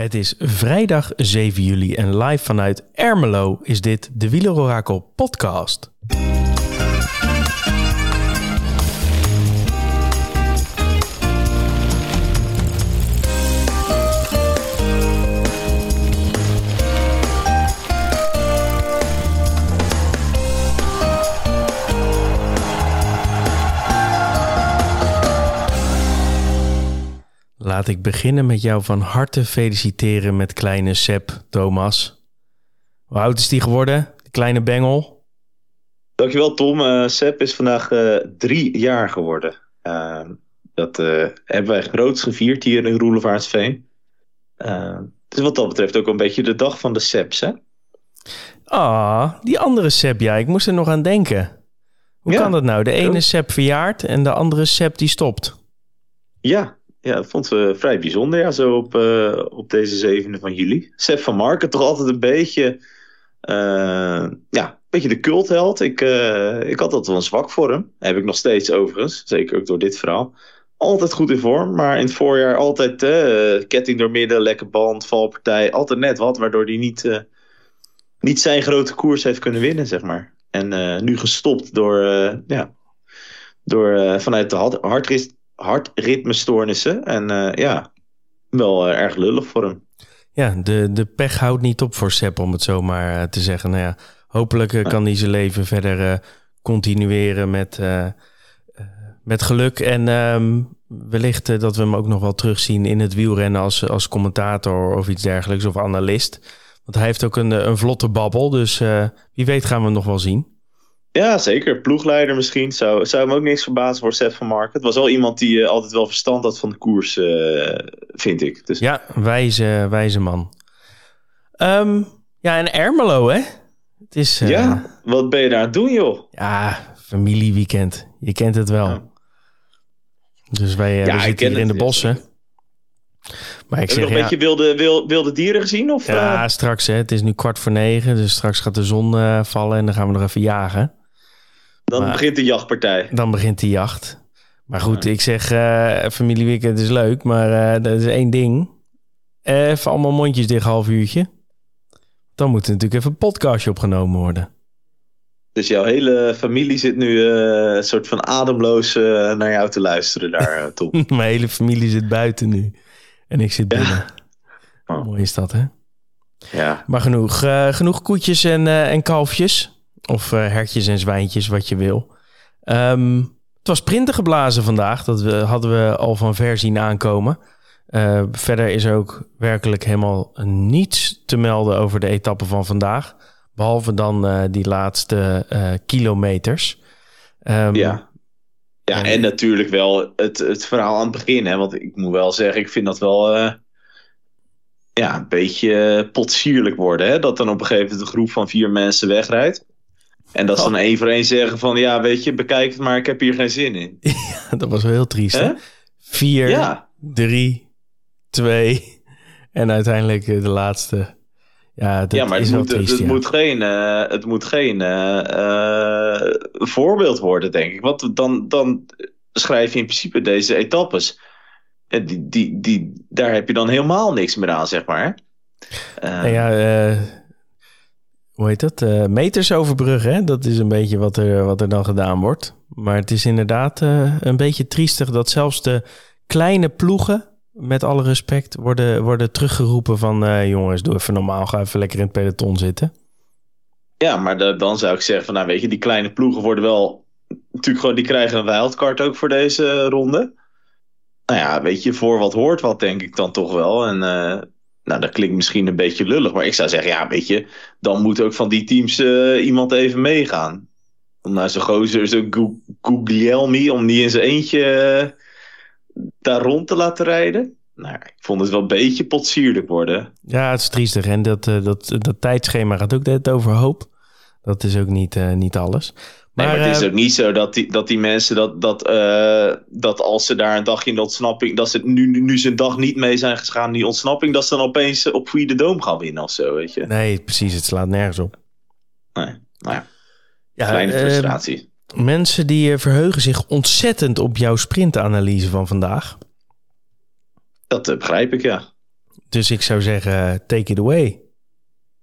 Het is vrijdag 7 juli en live vanuit Ermelo is dit de Wielerorakel podcast. Laat ik beginnen met jou van harte feliciteren met kleine Seb Thomas. Hoe oud is die geworden, de kleine bengel? Dankjewel Tom. Uh, Seb is vandaag uh, drie jaar geworden. Uh, dat hebben wij groots gevierd hier in Roelevaartsveen. dus wat dat betreft ook een beetje de dag van de Sebs, hè? Ah, die andere Seb, ja. Ik moest er nog aan denken. Hoe kan dat nou? De ene Seb verjaart en de andere Seb die stopt. Ja, ja, dat vond ze vrij bijzonder, ja, zo op, uh, op deze 7e van juli. Seb van Marken, toch altijd een beetje, uh, ja, een beetje de cultheld. Ik, uh, ik had altijd wel een zwak voor hem. Heb ik nog steeds overigens, zeker ook door dit verhaal. Altijd goed in vorm, maar in het voorjaar altijd ketting door midden, lekker band, valpartij. Altijd net wat, waardoor hij niet, niet zijn grote koers heeft kunnen winnen, zeg maar. En nu gestopt door, ja, door vanuit de hardrit hartritmestoornissen. En uh, ja, wel uh, erg lullig voor hem. Ja, de, de pech houdt niet op voor Sepp, om het zo maar uh, te zeggen. Nou ja, hopelijk kan hij zijn leven verder continueren met, met geluk. En um, wellicht dat we hem ook nog wel terugzien in het wielrennen als, als commentator of iets dergelijks, of analist. Want hij heeft ook een, een vlotte babbel, dus wie weet gaan we hem nog wel zien. Ja, zeker. Ploegleider misschien. Zou, zou hem ook niks verbazen voor Seth van Mark. Het was wel iemand die uh, altijd wel verstand had van de koers, uh, vind ik. Dus... Ja, wijze, wijze man. Um, ja, en Ermelo, hè? Het is, uh, ja, wat ben je daar aan het doen, joh? Ja, familieweekend. Je kent het wel. Ja. Dus wij, ja, wij zitten hier in de bossen. Maar ik Heb zeg, je nog een beetje wilde, wilde, wilde dieren gezien? Of, ja, straks. Hè. Het is nu kwart voor negen. Dus straks gaat de zon vallen en dan gaan we nog even jagen. Dan begint de jachtpartij. Dan begint de jacht. Maar goed, ik zeg, uh, familieweekend is leuk, maar uh, dat is één ding. Even allemaal mondjes dicht, half uurtje. Dan moet er natuurlijk even een podcastje opgenomen worden. Dus jouw hele familie zit nu uh, een soort van ademloos naar jou te luisteren daar, Tom. Mijn hele familie zit buiten nu. En ik zit binnen. Oh. Mooi is dat, hè? Ja. Maar genoeg, genoeg koetjes en, en kalfjes. Of uh, hertjes en zwijntjes, wat je wil. Um, het was printen geblazen vandaag. Dat we, hadden we al van ver zien aankomen. Uh, verder is er ook werkelijk helemaal niets te melden over de etappe van vandaag. Behalve dan uh, die laatste kilometers. Um, ja. Ja, en, en, natuurlijk wel het, het verhaal aan het begin. Hè? Want ik moet wel zeggen, ik vind dat wel ja, een beetje potsierlijk worden. Hè? Dat dan op een gegeven moment een groep van vier mensen wegrijdt. En dat ze dan oh. één voor één zeggen van... ja, weet je, bekijk het maar, ik heb hier geen zin in. Ja, dat was wel heel triest. Hè? Vier, ja. drie, twee... en uiteindelijk eh, de laatste... Ja, dat ja maar het, moet, triest, het, ja. moet geen, het moet geen voorbeeld worden, denk ik. Want dan, dan schrijf je in principe deze etappes. Die, die, die, daar heb je dan helemaal niks meer aan, zeg maar. Uh, ja, hoe heet dat? Uh, meters overbruggen. Dat is een beetje wat er, wat er dan gedaan wordt. Maar het is inderdaad uh, een beetje triestig dat zelfs de kleine ploegen, met alle respect, worden, worden teruggeroepen van uh, jongens, doe even normaal, ga even lekker in het peloton zitten. Ja, maar dan zou ik zeggen van nou weet je, die kleine ploegen worden wel, natuurlijk gewoon, die krijgen een wildcard ook voor deze ronde. Nou ja, weet je, voor wat hoort wat denk ik dan toch wel. En nou, dat klinkt misschien een beetje lullig, maar ik zou zeggen, ja, weet je, dan moet ook van die teams uh, iemand even meegaan. Om naar zo'n gozer, zo'n Guglielmi, om die in zijn eentje uh, daar rond te laten rijden. Nou, ik vond het wel een beetje potsierlijk worden. Ja, het is triestig. En dat, uh, dat, dat tijdschema gaat ook net overhoop. Dat is ook niet, niet alles. Maar, nee, maar het is ook niet zo dat die, dat die mensen dat, dat, uh, dat als ze daar een dagje in de ontsnapping, dat ze nu, nu ze een dag niet mee zijn gegaan in die ontsnapping, dat ze dan opeens op Free de Dome gaan winnen of zo, weet je. Nee, precies, het slaat nergens op. Nee, nou ja. ja Kleine uh, frustratie. Mensen die verheugen zich ontzettend op jouw sprintanalyse van vandaag. Dat begrijp ik, ja. Dus ik zou zeggen, take it away.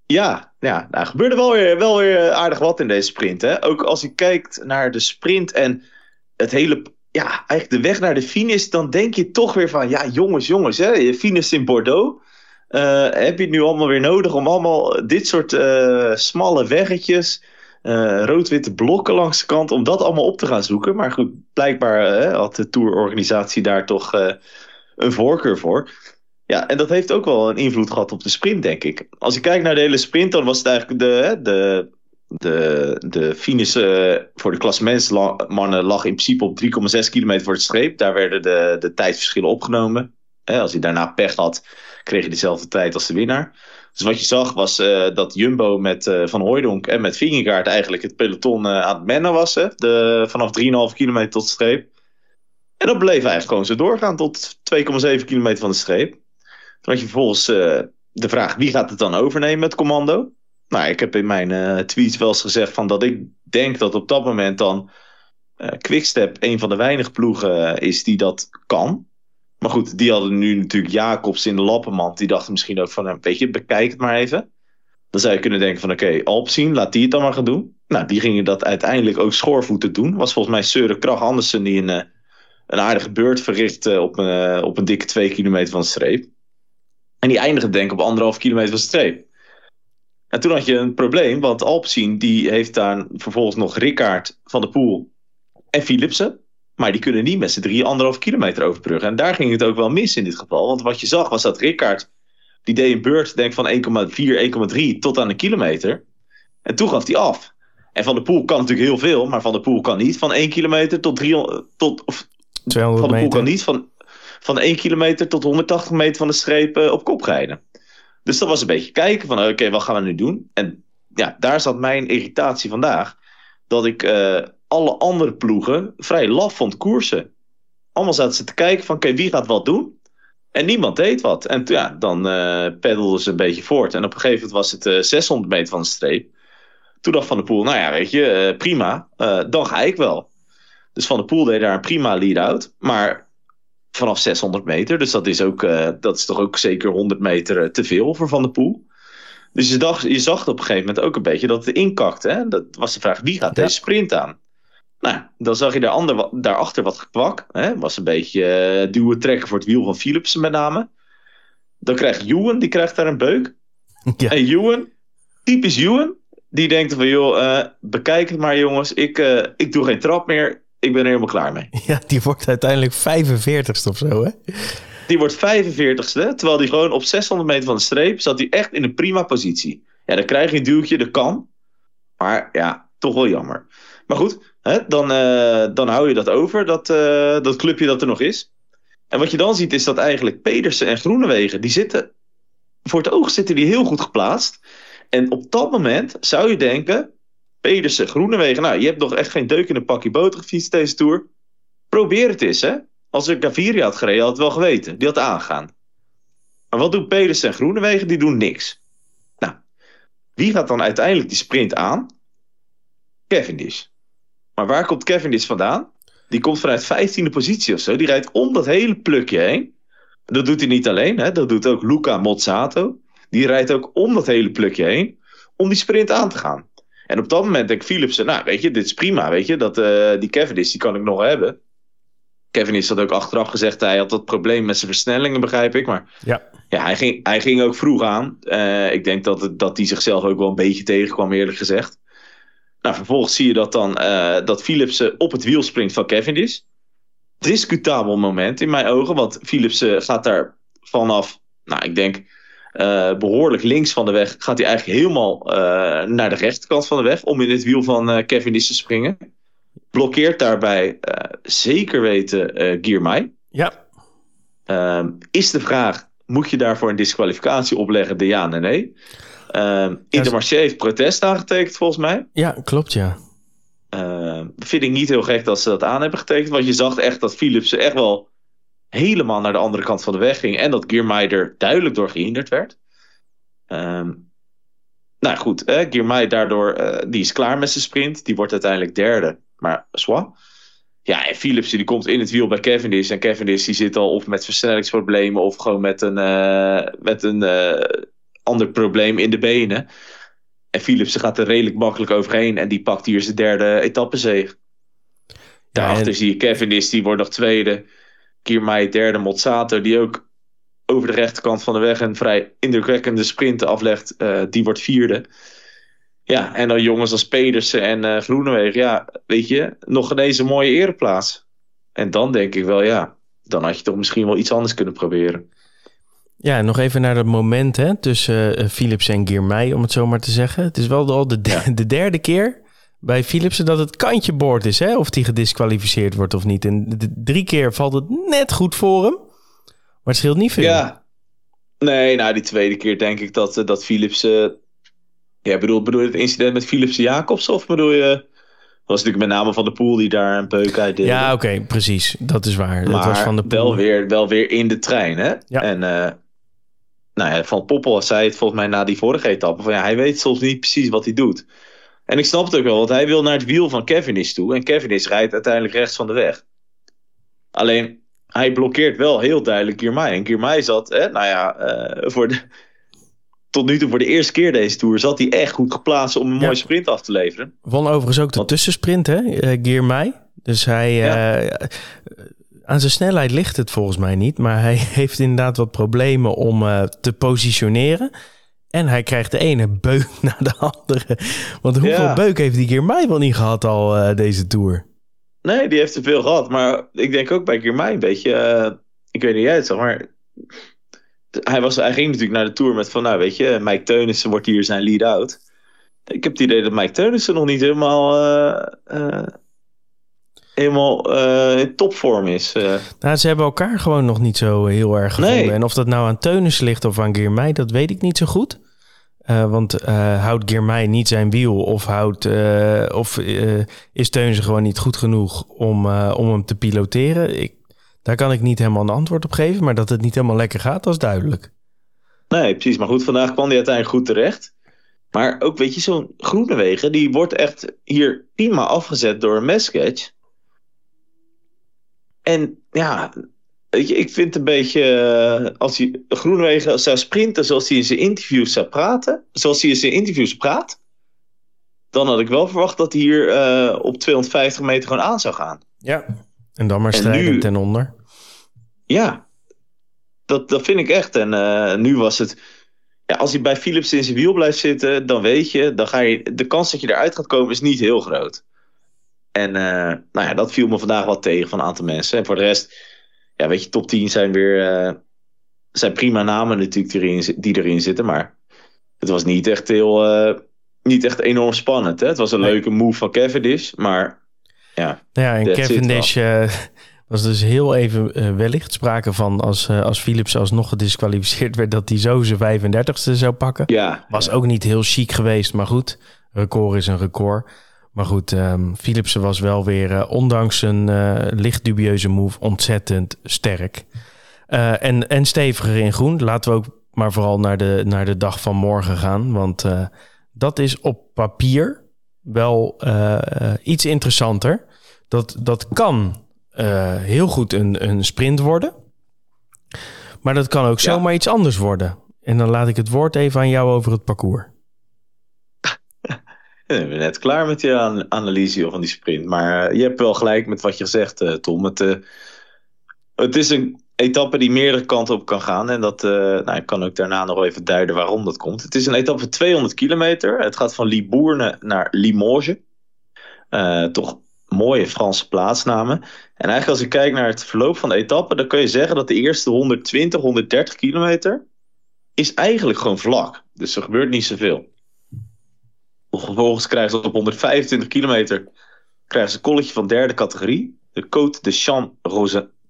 Ja, ja nou gebeurde wel weer, wel weer aardig wat in deze sprint. Hè? Ook als je kijkt naar de sprint en het hele, ja, eigenlijk de weg naar de finish, dan denk je toch weer van, ja jongens, jongens, hè, je finish in Bordeaux. Uh, heb je het nu allemaal weer nodig om allemaal dit soort uh, smalle weggetjes, uh, rood-witte blokken langs de kant, om dat allemaal op te gaan zoeken? Maar goed, blijkbaar had de tourorganisatie daar toch een voorkeur voor. Ja, en dat heeft ook wel een invloed gehad op de sprint, denk ik. Als je kijkt naar de hele sprint, dan was het eigenlijk de, de, de, de finish voor de klassementsmannen lag in principe op 3,6 kilometer voor de streep. Daar werden de, de tijdverschillen opgenomen. als hij daarna pech had, kreeg je dezelfde tijd als de winnaar. Dus wat je zag was uh, dat Jumbo met uh, Van Hooijdonk en met Vingegaard eigenlijk het peloton aan het mennen was. Hè? De, vanaf 3,5 kilometer tot de streep. En dat bleef eigenlijk gewoon zo doorgaan tot 2,7 kilometer van de streep. Toen had je vervolgens de vraag wie gaat het dan overnemen, het commando? Nou, ik heb in mijn tweets wel eens gezegd van dat ik denk dat op dat moment dan Quickstep een van de weinige ploegen is die dat kan. Maar goed, die hadden nu natuurlijk Jacobs in de lappenmand. Die dachten misschien ook van, weet je, bekijk het maar even. Dan zou je kunnen denken van, oké, okay, laat die het dan maar gaan doen. Nou, die gingen dat uiteindelijk ook schoorvoeten doen. Was volgens mij Søren Krach Andersen die een, eh, een aardige beurt verricht op een, eh, op een dikke twee kilometer van de streep. En die eindigde denk ik op anderhalf kilometer van streep. En toen had je een probleem, want Alpecin die heeft daar vervolgens nog Rickaard van de Poel en Philipsen. Maar die kunnen niet met z'n drie anderhalf kilometer overbruggen. En daar ging het ook wel mis in dit geval. Want wat je zag was dat Rickard, die deed een beurt denk van 1,4, 1,3 tot aan een kilometer. En toen gaf hij af. En Van de Poel kan natuurlijk heel veel, maar Van de Poel kan niet van 1 kilometer tot 300, tot, of, 200 Van de Poel kan niet van, van 1 kilometer tot 180 meter van de streep op kop rijden. Dus dat was een beetje kijken van oké, wat gaan we nu doen? En ja, daar zat mijn irritatie vandaag. Dat ik uh, alle andere ploegen vrij laf vond koersen. Allemaal zaten ze te kijken van, oké, wie gaat wat doen? En niemand deed wat. En ja, dan uh, peddelden ze een beetje voort. En op een gegeven moment was het uh, eh, 600 meter van de streep. Toen dacht Van der Poel, nou ja, weet je, prima, dan ga ik wel. Dus Van der Poel deed daar een prima lead-out. Maar vanaf 600 meter, dus dat is, ook, dat is toch ook zeker 100 meter te veel voor Van der Poel. Dus je, dacht, je zag op een gegeven moment ook een beetje dat het inkakte. Hè? Dat was de vraag, wie gaat deze sprint aan? Nou, dan zag je daarachter, daarachter wat gekwak. Hè? Was een beetje uh, duwen trekken voor het wiel van Philipsen met name. Dan krijgt Ewan, die krijgt daar een beuk. Ja. En Ewan, typisch Ewan, die denkt van joh, uh, bekijk het maar jongens. Ik, ik doe geen trap meer. Ik ben er helemaal klaar mee. Ja, die wordt uiteindelijk 45ste of zo hè? Die wordt 45ste, terwijl die gewoon op 600 meter van de streep zat hij echt in een prima positie. Ja, dan krijg je een duwtje, dat kan. Maar ja, toch wel jammer. Maar goed, hè, dan, uh, dan hou je dat over, dat, uh, dat clubje dat er nog is. En wat je dan ziet is dat eigenlijk Pedersen en Groenewegen, die zitten, voor het oog zitten die heel goed geplaatst. En op dat moment zou je denken, Pedersen, Groenewegen, nou je hebt nog echt geen deuk in een pakje boter gefietst deze Tour. Probeer het eens hè. Als ik Gaviria had gereden, had het wel geweten. Die had aangaan. Maar wat doen Pedersen en Groenewegen? Die doen niks. Nou, wie gaat dan uiteindelijk die sprint aan? Cavendish. Maar waar komt Cavendish vandaan? Die komt vanuit 15e positie of zo. Die rijdt om dat hele plukje heen. Dat doet hij niet alleen, hè? dat doet ook Luca Mozzato. Die rijdt ook om dat hele plukje heen om die sprint aan te gaan. En op dat moment denkt Philipsen, nou weet je, dit is prima, weet je. Dat, uh, die Cavendish, die kan ik nog hebben. Cavendish had ook achteraf gezegd, hij had dat probleem met zijn versnellingen, begrijp ik. Maar ja, ja hij, ging, hij ging ook vroeg aan. Uh, ik denk dat, het, dat hij zichzelf ook wel een beetje tegenkwam, eerlijk gezegd. Nou, vervolgens zie je dat dan uh, dat Philipsen op het wiel springt van Cavendish. Discutabel moment in mijn ogen, want Philipsen gaat daar vanaf, nou ik denk behoorlijk links van de weg, gaat hij eigenlijk helemaal uh, naar de rechterkant van de weg om in het wiel van uh, Cavendish te springen. Blokkeert daarbij zeker weten uh, Giermai. Ja. Ehm, is de vraag, moet je daarvoor een disqualificatie opleggen, de ja en nee? Uh, Intermarché heeft protest aangetekend volgens mij. Ja, klopt ja. Uh, vind ik niet heel gek dat ze dat aan hebben getekend. Want je zag echt dat Philips echt wel helemaal naar de andere kant van de weg ging. En dat Giermai er duidelijk door gehinderd werd. Uh, nou goed, eh, daardoor uh, die is klaar met zijn sprint. Die wordt uiteindelijk derde. Maar zwa. Ja, en Philips die komt in het wiel bij Cavendish. En Cavendish die zit al of met versnellingsproblemen of gewoon met een, uh, met een uh, ander probleem in de benen. En Philips gaat er redelijk makkelijk overheen. En die pakt hier zijn derde etappezege. Daarachter ja, en... zie je Cavendish, die wordt nog tweede. Kiermai derde, Mozzato, die ook over de rechterkant van de weg een vrij indrukwekkende sprint aflegt. Uh, die wordt vierde. Ja, en dan jongens als Pedersen en uh, Groenewegen. Ja, weet je, nog ineens een mooie ereplaats. En dan denk ik wel, ja, dan had je toch misschien wel iets anders kunnen proberen. Ja, nog even naar dat moment hè, tussen uh, Philips en Girmay, om het zo maar te zeggen. Het is wel al de, de derde keer bij Philipsen dat het kantje boord is, hè, of die gedisqualificeerd wordt of niet. En de, drie keer valt het net goed voor hem, maar het scheelt niet veel. Ja, nee, nou die tweede keer denk ik dat, dat Philipsen ja, bedoel, bedoel je het incident met Philips Jacobs of bedoel je... was natuurlijk met name Van de Poel die daar een peuk uit deed. Ja, oké, precies. Dat is waar. Maar dat was van de Poel. Wel, weer, wel weer in de trein, hè? Ja. En uh, nou ja, Van Poppel zei het volgens mij na die vorige etappe... van ja, hij weet soms niet precies wat hij doet. En ik snap het ook wel, want hij wil naar het wiel van Cavendish toe... en Cavendish rijdt uiteindelijk rechts van de weg. Alleen, hij blokkeert wel heel duidelijk Girmay. En Girmay zat, hè, nou ja, uh, voor de tot nu toe voor de eerste keer deze Tour zat hij echt goed geplaatst om een mooie sprint af te leveren. Won overigens ook de tussensprint, hè, uh, Gear Dus hij, ja. uh, aan zijn snelheid ligt het volgens mij niet, maar hij heeft inderdaad wat problemen om te positioneren. En hij krijgt de ene beuk na de andere. Want hoeveel ja. beuk heeft die Gear wel niet gehad al deze Tour? Nee, die heeft te veel gehad. Maar ik denk ook bij Gear een beetje, ik weet niet jij het zeg maar hij, was, hij ging natuurlijk naar de Tour met van, nou weet je, Mike Teunissen wordt hier zijn lead-out. Ik heb het idee dat Mike Teunissen nog niet helemaal, uh, uh, helemaal uh, in topvorm is. Nou, ze hebben elkaar gewoon nog niet zo heel erg gevonden. Nee. En of dat nou aan Teunissen ligt of aan Geermij, dat weet ik niet zo goed. Want houdt Geermij niet zijn wiel of, houdt, of is Teunissen gewoon niet goed genoeg om, om hem te piloteren? Ik, daar kan ik niet helemaal een antwoord op geven, maar dat het niet helemaal lekker gaat, dat is duidelijk. Nee, precies. Maar goed, vandaag kwam hij uiteindelijk goed terecht. Maar ook, weet je, zo'n Groenewegen, die wordt echt hier prima afgezet door een mesketch. En ja, weet je, ik vind een beetje, uh, als hij Groenewegen zou sprinten zoals hij in zijn interviews zou praten, zoals hij in zijn interviews praat, dan had ik wel verwacht dat hij hier uh, op 250 meter gewoon aan zou gaan. Ja, en dan maar strijden ten onder. Ja, dat, dat vind ik echt. En uh, nu was het. Ja, als hij bij Philips in zijn wiel blijft zitten, dan weet je, dan ga je, de kans dat je eruit gaat komen is niet heel groot. En uh, nou ja, dat viel me vandaag wat tegen van een aantal mensen. En voor de rest, ja, weet je, top 10 zijn weer uh, zijn prima namen natuurlijk die erin, die erin zitten. Maar het was niet echt heel, niet echt enorm spannend. Hè? Het was een nee. leuke move van Cavendish, maar ja. Ja, en Cavendish was dus heel even wellicht sprake van als, als Philips alsnog gedisqualificeerd werd, dat hij zo zijn 35ste zou pakken. Ja. Was ook niet heel chic geweest, maar goed, record is een record. Maar goed, um, Philipsen was wel weer, uh, ondanks een licht dubieuze move, ontzettend sterk. en, en steviger in groen. Laten we ook maar vooral naar de, naar de dag van morgen gaan. Want dat is op papier wel iets interessanter. Dat, dat kan uh, heel goed een, een sprint worden. Maar dat kan ook zomaar iets anders worden. En dan laat ik het woord even aan jou over het parcours. Ben net klaar met je analyse van die sprint. Maar uh, je hebt wel gelijk met wat je zegt, uh, Tom. Het, uh, het is een etappe die meerdere kanten op kan gaan. En dat nou, ik kan ook daarna nog even duiden waarom dat komt. Het is een etappe van 200 kilometer. Het gaat van Libourne naar Limoges. toch mooie Franse plaatsnamen. En eigenlijk als ik kijk naar het verloop van de etappe, dan kun je zeggen dat de eerste 120, 130 kilometer is eigenlijk gewoon vlak. Dus er gebeurt niet zoveel. Vervolgens krijgen ze op 125 kilometer krijgen ze een kolletje van derde categorie. De Côte de Champ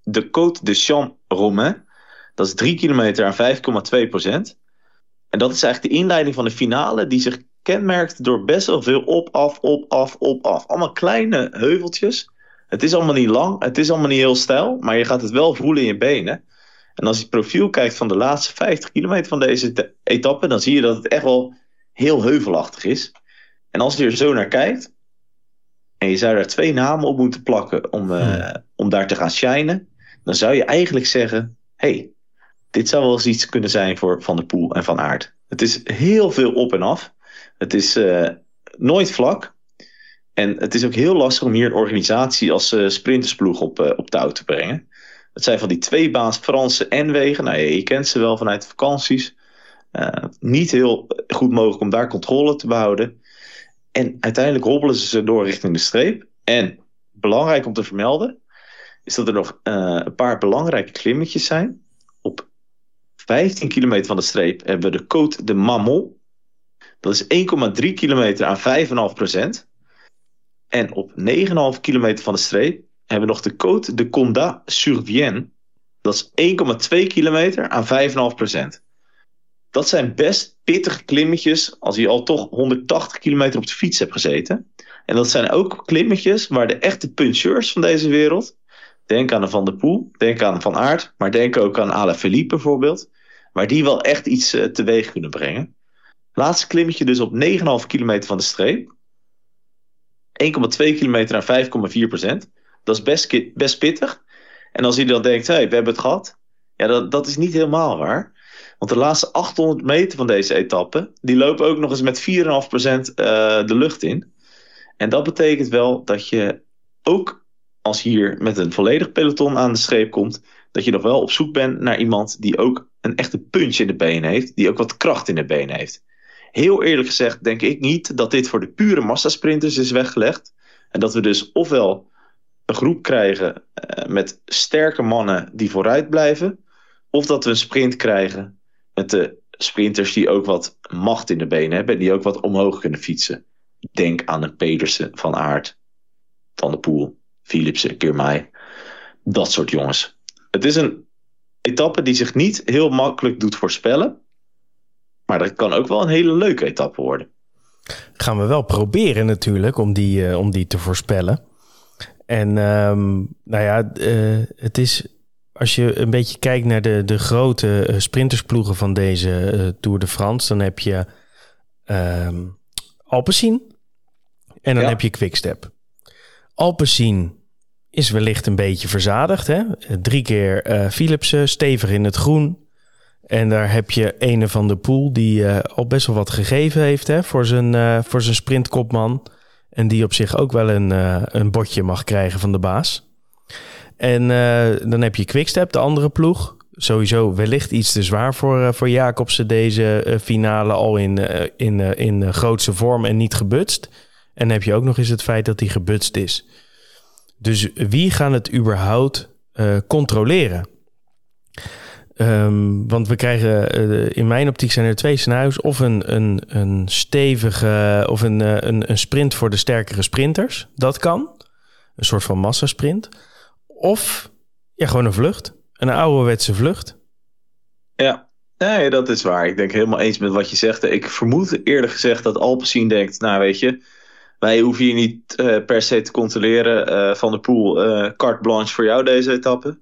de Côte de Champ Romain. Dat is 3 kilometer aan 5,2 procent. En dat is eigenlijk de inleiding van de finale die zich kenmerkt door best wel veel op, af, op, af, op, af. Allemaal kleine heuveltjes. Het is allemaal niet lang, het is allemaal niet heel stijl, maar je gaat het wel voelen in je benen. En als je het profiel kijkt van de laatste 50 kilometer van deze etappe, dan zie je dat het echt wel heel heuvelachtig is. En als je er zo naar kijkt, en je zou daar twee namen op moeten plakken om, uh, om daar te gaan shinen, dan zou je eigenlijk zeggen: hey, dit zou wel eens iets kunnen zijn voor Van der Poel en Van Aert. Het is heel veel op en af. Het is uh, nooit vlak. En het is ook heel lastig om hier een organisatie als uh, sprintersploeg op, uh, op touw te brengen. Het zijn van die twee baans Franse N-wegen. Nou, je, je, kent ze wel vanuit de vakanties. niet heel goed mogelijk om daar controle te behouden. En uiteindelijk hobbelen ze door richting de streep. En belangrijk om te vermelden, is dat er nog een paar belangrijke klimmetjes zijn. Op 15 kilometer van de streep hebben we de Côte de Mammon. Dat is 1,3 kilometer aan 5,5 procent. En op 9,5 kilometer van de streep hebben we nog de Côte de Condat sur Vienne. Dat is 1,2 kilometer aan 5,5 procent. Dat zijn best pittige klimmetjes als je al toch 180 kilometer op de fiets hebt gezeten. En dat zijn ook klimmetjes waar de echte puncheurs van deze wereld... Denk aan de Van der Poel, denk aan Van Aert, maar denk ook aan Alain Philippe bijvoorbeeld. Waar die wel echt iets uh, teweeg kunnen brengen. Laatste klimmetje dus op 9,5 kilometer van de streep. 1,2 kilometer naar 5,4 procent. Dat is best, best pittig. En als je dan denkt, hey, we hebben het gehad. Ja, dat, dat is niet helemaal waar. Want de laatste 800 meter van deze etappe, die lopen ook nog eens met 4,5% uh, de lucht in. En dat betekent wel dat je ook als hier met een volledig peloton aan de streep komt, dat je nog wel op zoek bent naar iemand die ook een echte punch in de benen heeft, die ook wat kracht in de benen heeft. Heel eerlijk gezegd denk ik niet dat dit voor de pure massasprinters is weggelegd. En dat we dus ofwel een groep krijgen uh, met sterke mannen die vooruit blijven, of dat we een sprint krijgen met de sprinters die ook wat macht in de benen hebben, die ook wat omhoog kunnen fietsen. Denk aan een Pedersen van Aert, Van de Poel, Philipsen, Kirmai. Dat soort jongens. Het is een etappe die zich niet heel makkelijk doet voorspellen. Maar dat kan ook wel een hele leuke etappe worden. Gaan we wel proberen natuurlijk om die, uh, om die te voorspellen. En um, nou ja, uh, het is als je een beetje kijkt naar de, de grote uh, sprintersploegen van deze Tour de France, dan heb je um, Alpecin en dan ja. heb je Quickstep. Alpecin is wellicht een beetje verzadigd. Hè? Drie keer uh, Philipsen, stevig in het groen. En daar heb je een van de Poel die uh, al best wel wat gegeven heeft hè, voor, zijn, uh, voor zijn sprintkopman. En die op zich ook wel een, een botje mag krijgen van de baas. En dan heb je Quickstep, de andere ploeg. Sowieso wellicht iets te zwaar voor, voor Jacobsen deze finale al in, in, in grootste vorm en niet gebutst. En dan heb je ook nog eens het feit dat hij gebutst is. Dus wie gaan het überhaupt uh, controleren? Um, want we krijgen, uh, in mijn optiek zijn er twee scenario's. Of een, een, een stevige, of een, uh, een, een sprint voor de sterkere sprinters. Dat kan. Een soort van massasprint. Of ja, gewoon een vlucht. Een ouderwetse vlucht. Ja, nee, dat is waar. Ik denk helemaal eens met wat je zegt. Ik vermoed eerlijk gezegd dat Alpecin denkt, nou weet je wij hoeven hier niet uh, per se te controleren. Uh, van de Poel, uh, carte blanche voor jou deze etappe.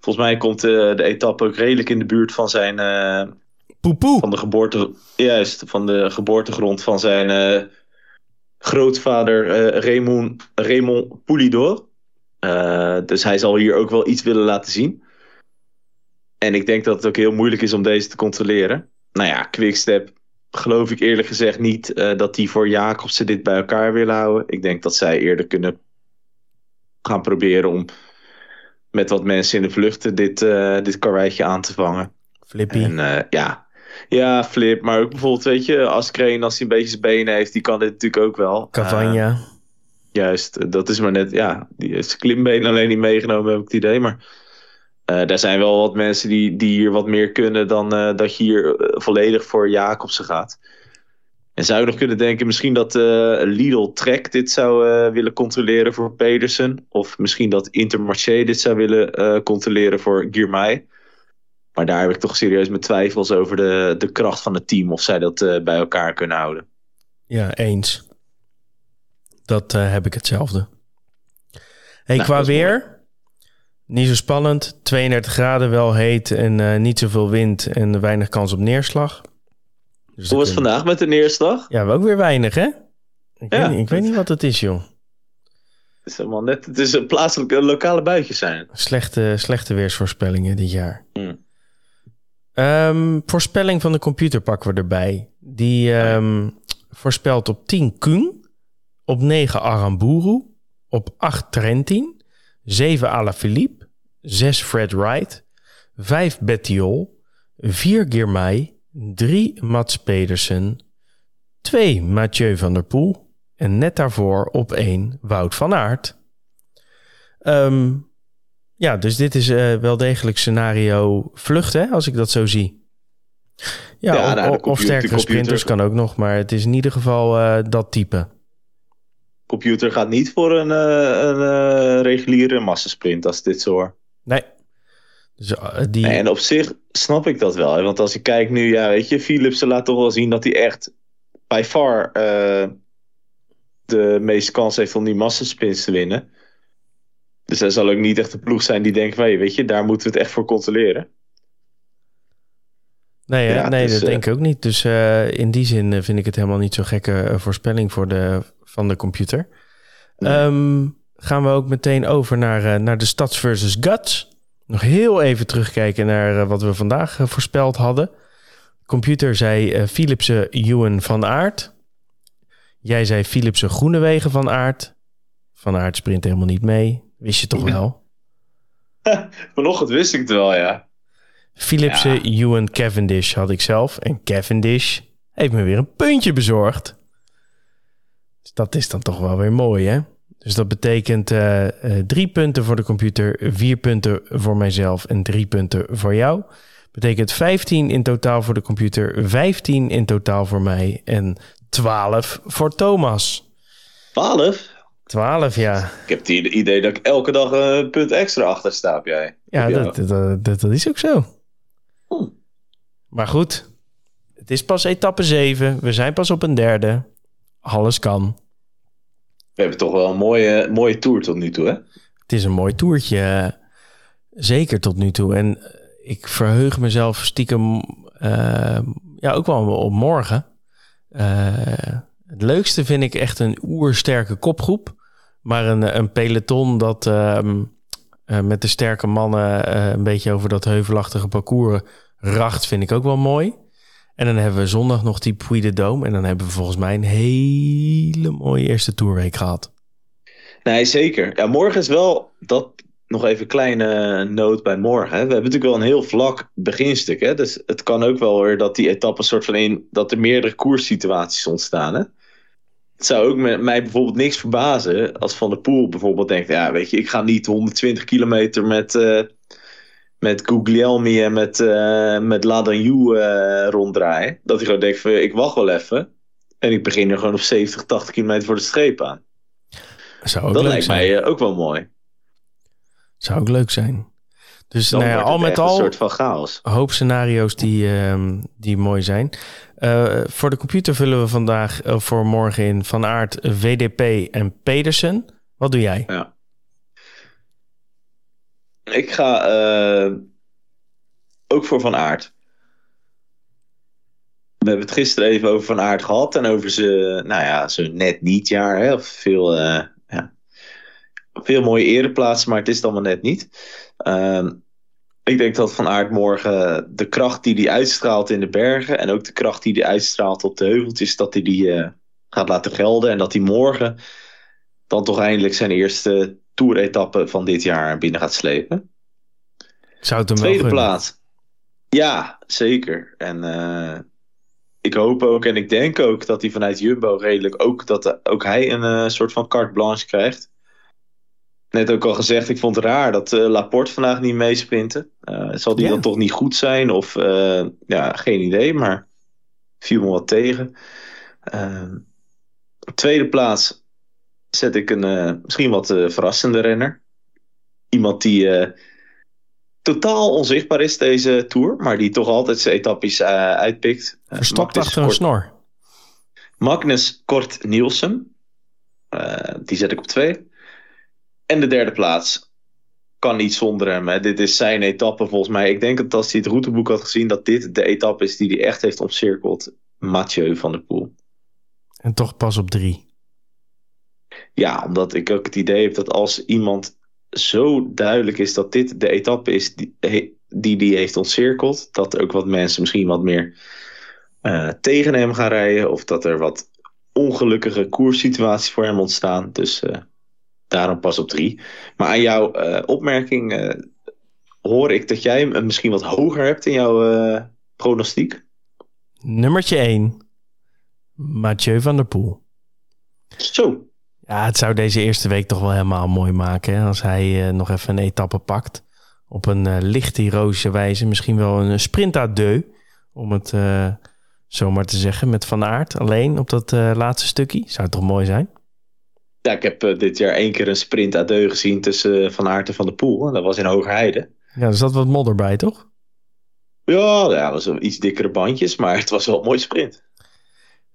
Volgens mij komt de etappe ook redelijk in de buurt van zijn... Poepoe. Van de geboorte... Juist, van de geboortegrond van zijn grootvader Raymond, Raymond Poulidor. Dus hij zal hier ook wel iets willen laten zien. En ik denk dat het ook heel moeilijk is om deze te controleren. Nou ja, Quickstep geloof ik eerlijk gezegd niet uh, dat die voor Jacobsen dit bij elkaar willen houden. Ik denk dat zij eerder kunnen gaan proberen om met wat mensen in de vluchten dit, uh, dit karweitje aan te vangen. Flippy. En uh, ja. ja, Flip. Maar ook bijvoorbeeld, weet je, als Kreen, als hij een beetje zijn benen heeft, die kan dit natuurlijk ook wel. Cavagna. Juist, dat is maar net, ja, die heeft klimbeen alleen niet meegenomen, heb ik het idee. Maar uh, er zijn wel wat mensen die, die hier wat meer kunnen dan uh, dat je hier uh, volledig voor Jacobsen gaat. En zou je nog kunnen denken misschien dat Lidl Trek dit zou willen controleren voor Pedersen. Of misschien dat Intermarché dit zou willen controleren voor Girmay. Maar daar heb ik toch serieus mijn twijfels over de, de kracht van het team. Of zij dat bij elkaar kunnen houden. Ja, eens. Dat heb ik hetzelfde. Hey, nou, qua weer... Mooi. Niet zo spannend. 32 graden, wel heet en uh, niet zoveel wind en weinig kans op neerslag. Dus Hoe was het vandaag met de neerslag? Ja, ook weer weinig, hè? Ik, ja, weet, niet, ik weet niet wat het is, joh. Het is helemaal net. Het is een plaatselijke lokale buitjes zijn. Slechte, slechte weersvoorspellingen dit jaar. Hmm. Ehm, voorspelling van de computer pakken we erbij. Die ehm, voorspelt op 10 Kung, op 9 Aramburu, op 8 Trentin, 7 Alaphilippe, 6 Fred Wright, 5 Bettiol, 4 Girmay, 3 Mats Pedersen, 2 Mathieu van der Poel en net daarvoor op 1 Wout van Aert. Ehm, ja, dus dit is uh, wel degelijk scenario vlucht, hè, als ik dat zo zie. Ja, Ja, of, nou, of computer- sterkere sprinters kan ook nog, maar het is in ieder geval eh, dat type. Computer gaat niet voor een, eh, een eh, reguliere massasprint als dit zo hoor. Nee. Dus eh, die, en op zich snap ik dat wel. Hè? Want als je kijkt nu, ja, weet je, Philipsen laat toch wel zien dat hij echt by far de meeste kans heeft om die massasprints te winnen. Dus hij zal ook niet echt een ploeg zijn die denkt, van, hey, weet je, daar moeten we het echt voor controleren. Nee, ja, nee dus, dat eh, denk ik ook niet. Dus eh, in die zin eh, vind ik het helemaal niet zo'n gekke eh, voorspelling voor de, van de computer. Nee. Ehm, gaan we ook meteen over naar, eh, naar de Stads versus Guts. Nog heel even terugkijken naar eh, wat we vandaag eh, voorspeld hadden. Computer zei eh Philipsen Ewan van Aert. Jij zei Philipsen Groenewegen van Aert. Van Aert sprint helemaal niet mee. Wist je toch wel? Vanochtend wist ik het wel, ja. Philipsen Ewan Cavendish had ik zelf. En Cavendish heeft me weer een puntje bezorgd. Dus dat is dan toch wel weer mooi, hè? Dus dat betekent eh, eh, drie punten voor de computer, vier punten voor mijzelf en drie punten voor jou. Betekent 15 in totaal voor de computer, 15 in totaal voor mij en 12 voor Thomas. 12? 12, ja. Ik heb het idee dat ik elke dag een punt extra achter sta jij. Ja, dat, dat is ook zo. Oeh. Maar goed, het is pas etappe 7. We zijn pas op een derde. Alles kan. We hebben toch wel een mooie, mooie tour tot nu toe, hè? Het is een mooi toertje. Zeker tot nu toe. En eh, ik verheug mezelf stiekem eh, ja, ook wel op morgen. Eh, het leukste vind ik echt een oersterke kopgroep. Maar een, een peloton dat ehm, eh, met de sterke mannen eh, een beetje over dat heuvelachtige parcours racht, vind ik ook wel mooi. En dan hebben we zondag nog die Puy de Dôme. En dan hebben we volgens mij een hele mooie eerste toerweek gehad. Nee, zeker. Ja, morgen is wel dat nog even een kleine noot bij morgen. Hè. We hebben natuurlijk wel een heel vlak beginstuk. Hè. Dus het kan ook wel weer dat die etappe soort van in dat er meerdere koerssituaties ontstaan. Hè. Het zou ook me- mij bijvoorbeeld niks verbazen als Van der Poel bijvoorbeeld denkt: ja, weet je, ik ga niet 120 kilometer met, eh met Guglielmi en met, eh met Ladanju eh ronddraaien. Dat hij gewoon denkt: van, ik wacht wel even. En ik begin er gewoon op 70, 80 kilometer voor de streep aan. Zou ook dat leuk lijkt zijn. mij ook wel mooi. Zou ook leuk zijn. Dus nou ja, al met al een soort van chaos. hoop scenario's die, ehm, die mooi zijn. Eh, voor de computer vullen we vandaag eh, voor morgen in Van Aert, VDP en Pedersen. Wat doe jij? Ja. Ik ga eh, ook voor Van Aert. We hebben het gisteren even over Van Aert gehad en over zijn, nou ja, zijn net niet jaar. Hè, of veel, ja, veel mooie ereplaatsen, maar het is het allemaal net niet. Ehm, ik denk dat Van Aert morgen de kracht die hij uitstraalt in de bergen en ook de kracht die hij uitstraalt op de heuveltjes, dat hij die eh, gaat laten gelden. En dat hij morgen dan toch eindelijk zijn eerste toeretappe van dit jaar binnen gaat slepen. Zou het hem Tweede wel plaats. Ja, zeker. En eh, ik hoop ook en ik denk ook dat hij vanuit Jumbo redelijk ook, dat ook hij een eh, soort van carte blanche krijgt. Net ook al gezegd, ik vond het raar dat eh, Laporte vandaag niet meesprintte. Eh, zal die Ja. dan toch niet goed zijn? Of eh, ja, geen idee, maar viel me wat tegen. Ehm, op tweede plaats zet ik een misschien wat verrassende renner. Iemand die totaal onzichtbaar is deze Tour, maar die toch altijd zijn etappes uitpikt. Verstopt achter een snor. Magnus Kort Nielsen. Die zet ik op twee. En de derde plaats kan niet zonder hem. Hè. Dit is zijn etappe volgens mij. Ik denk dat als hij het routeboek had gezien, dat dit de etappe is die hij echt heeft omcirkeld. Mathieu van der Poel. En toch pas op drie. Ja, omdat ik ook het idee heb dat als iemand zo duidelijk is dat dit de etappe is die die, die heeft ontcirkeld, dat ook wat mensen misschien wat meer uh, tegen hem gaan rijden. Of dat er wat ongelukkige koerssituaties voor hem ontstaan. Dus uh, daarom pas op drie. Maar aan jouw uh, opmerking hoor ik dat jij hem misschien wat hoger hebt in jouw pronostiek. Nummertje 1. Mathieu van der Poel. Zo. Ja, het zou deze eerste week toch wel helemaal mooi maken. Hè? Als hij nog even een etappe pakt. Op een uh, licht heroïsche wijze. Misschien wel een sprint à deux. Om het uh, zomaar te zeggen. Met Van Aert alleen op dat laatste stukje. Zou het toch mooi zijn? Ja, ik heb dit jaar één keer een sprint deux gezien tussen Van Aert en Van der Poel. Dat was in Hogerheide. Ja, er zat wat modder bij, toch? Ja, ja, dat was iets dikkere bandjes, maar het was wel een mooi sprint.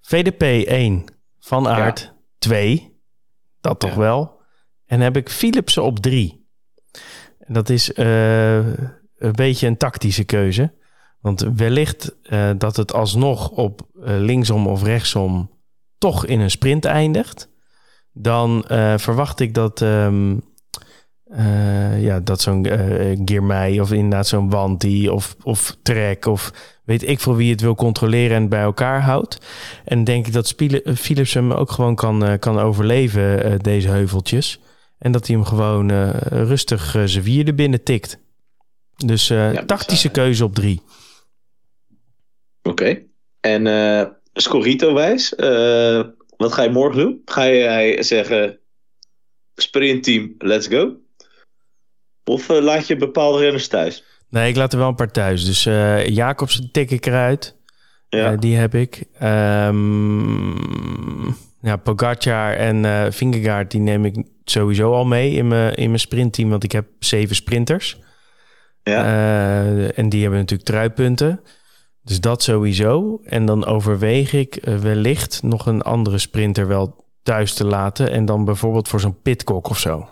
VDP 1, Van Aert ja. 2, dat toch ja. wel. En heb ik Philipsen op 3. En dat is uh, een beetje een tactische keuze. Want wellicht uh, dat het alsnog op uh, linksom of rechtsom toch in een sprint eindigt. Dan verwacht ik dat um, uh, ja, dat zo'n uh, Girmay of inderdaad zo'n Wanty of, of Trek of weet ik veel wie het wil controleren en bij elkaar houdt. En denk ik dat Philips hem ook gewoon kan, uh, kan overleven, deze heuveltjes. En dat hij hem gewoon rustig zijn vierde binnen tikt. Dus ja, tactische keuze op drie. Oké. Okay. En Scorito-wijs, wat ga je morgen doen? Ga jij zeggen sprintteam, let's go? Of uh, laat je bepaalde renners thuis? Nee, ik laat er wel een paar thuis. Dus uh, Jacobs tik ik eruit. Ja. Uh, die heb ik. Um, ja, Pogacar en uh, Vingegaard, die neem ik sowieso al mee in mijn, in mijn sprintteam. Want ik heb zeven sprinters. Ja. en die hebben natuurlijk truipunten. Dus dat sowieso. En dan overweeg ik wellicht nog een andere sprinter wel thuis te laten. En dan bijvoorbeeld voor zo'n pitkok of zo.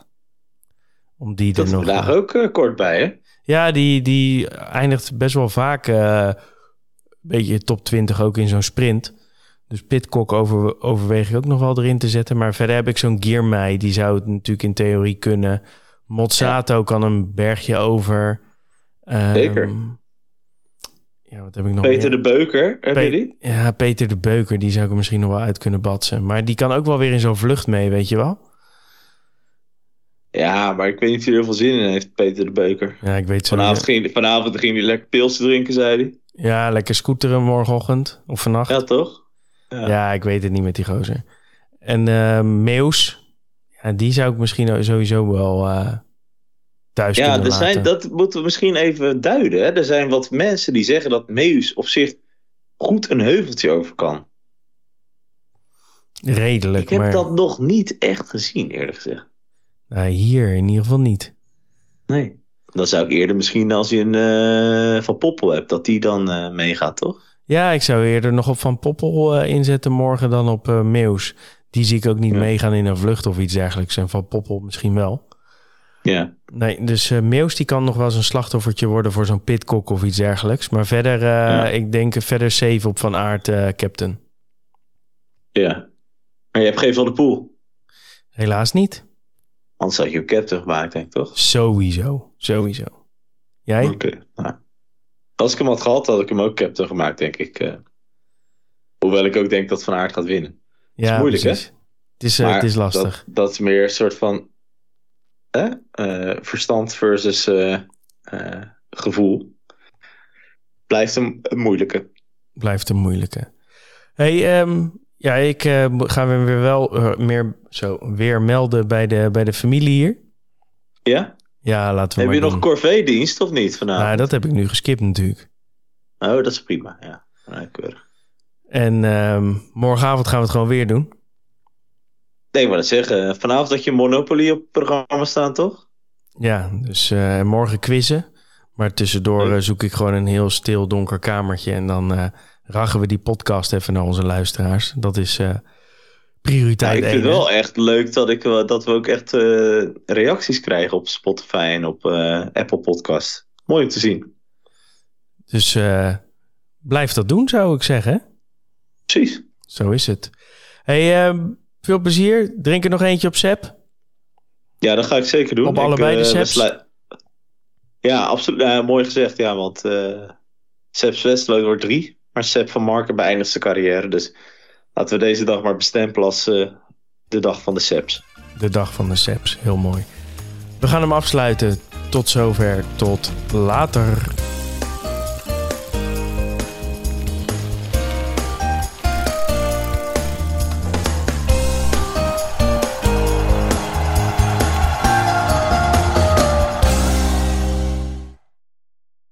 Om die dat er nog. vandaag ook uh, kort bij, hè? Ja, die, die eindigt best wel vaak uh, een beetje top 20 ook in zo'n sprint. Dus Pitcock over, overweeg ik ook nog wel erin te zetten. Maar verder heb ik zo'n Giermei, die zou het natuurlijk in theorie kunnen. Mozzato ja. kan een bergje over. Um, Zeker. Ja, wat heb ik nog Peter meer? de Beuker, heb Pe je die? Ja, Peter de Beuker, die zou ik er misschien nog wel uit kunnen batsen. Maar die kan ook wel weer in zo'n vlucht mee, weet je wel? Ja, maar ik weet niet of hij er heel veel zin in heeft, Peter de Beuker. Ja, ik weet zo vanavond ging, vanavond ging hij lekker pils drinken, zei hij. Ja, lekker scooteren morgenochtend of vannacht. Ja, toch? Ja, ja ik weet het niet met die gozer. En uh, Meus, ja, die zou ik misschien sowieso wel uh, thuis ja, er zijn, dat moeten we misschien even duiden. Hè? Er zijn wat mensen die zeggen dat Meus op zich goed een heuveltje over kan. Redelijk, Ik heb maar... dat nog niet echt gezien, eerlijk gezegd. Nou, hier in ieder geval niet. Nee. Dan zou ik eerder misschien als je een uh, Van Poppel hebt, dat die dan uh, meegaat, toch? Ja, ik zou eerder nog op Van Poppel uh, inzetten morgen dan op Meus. Die zie ik ook niet ja. meegaan in een vlucht of iets dergelijks. En Van Poppel misschien wel. Ja. Nee, dus Meus die kan nog wel eens een slachtoffertje worden voor zo'n pitkok of iets dergelijks. Maar verder, ja. ik denk verder safe op Van Aert, captain. Ja. Maar je hebt geen Van de Poel? Helaas niet. Anders had je captain gemaakt, denk ik, toch? Sowieso, sowieso. Jij? Oké, okay, nou. Als ik hem had gehad, had ik hem ook captain gemaakt, denk ik. Uh, hoewel ik ook denk dat Van Aert gaat winnen. Ja, is moeilijk, precies. hè? Het is, uh, het is lastig. Dat, dat, is meer een soort van uh, verstand versus gevoel. Blijft een, een, moeilijke. Blijft een moeilijke. Hey, um, ja, ik ga weer wel uh, meer zo weer melden bij de, bij de familie hier. Ja? Ja, laten we Heb maar je doen. nog corvée-dienst of niet vanavond? Nou, dat heb ik nu geskipt natuurlijk. Oh, dat is prima, ja. ja keurig. En um, morgenavond gaan we het gewoon weer doen. Nee, maar dat zeggen. Vanavond had je Monopoly op het programma staan, toch? Ja, dus uh, morgen quizzen. Maar tussendoor uh, zoek ik gewoon een heel stil donker kamertje en dan uh, rachen we die podcast even naar onze luisteraars. Dat is prioriteit ja, Ik vind het wel echt leuk dat, ik, dat we ook echt reacties krijgen op Spotify en op Apple Podcast. Mooi om te zien. Dus blijf dat doen, zou ik zeggen. Precies. Zo is het. Hey, Veel plezier. Drink er nog eentje op Sep. Ja, dat ga ik zeker doen. Op allebei de uh, Seps? Ja, absoluut. mooi gezegd, ja. Want uh, Seps Westloot wordt drie. Maar Sep van Marken beëindigt zijn carrière. Dus laten we deze dag maar bestempelen als uh, de dag van de Seps. De dag van de Seps, heel mooi. We gaan hem afsluiten. Tot zover, tot later.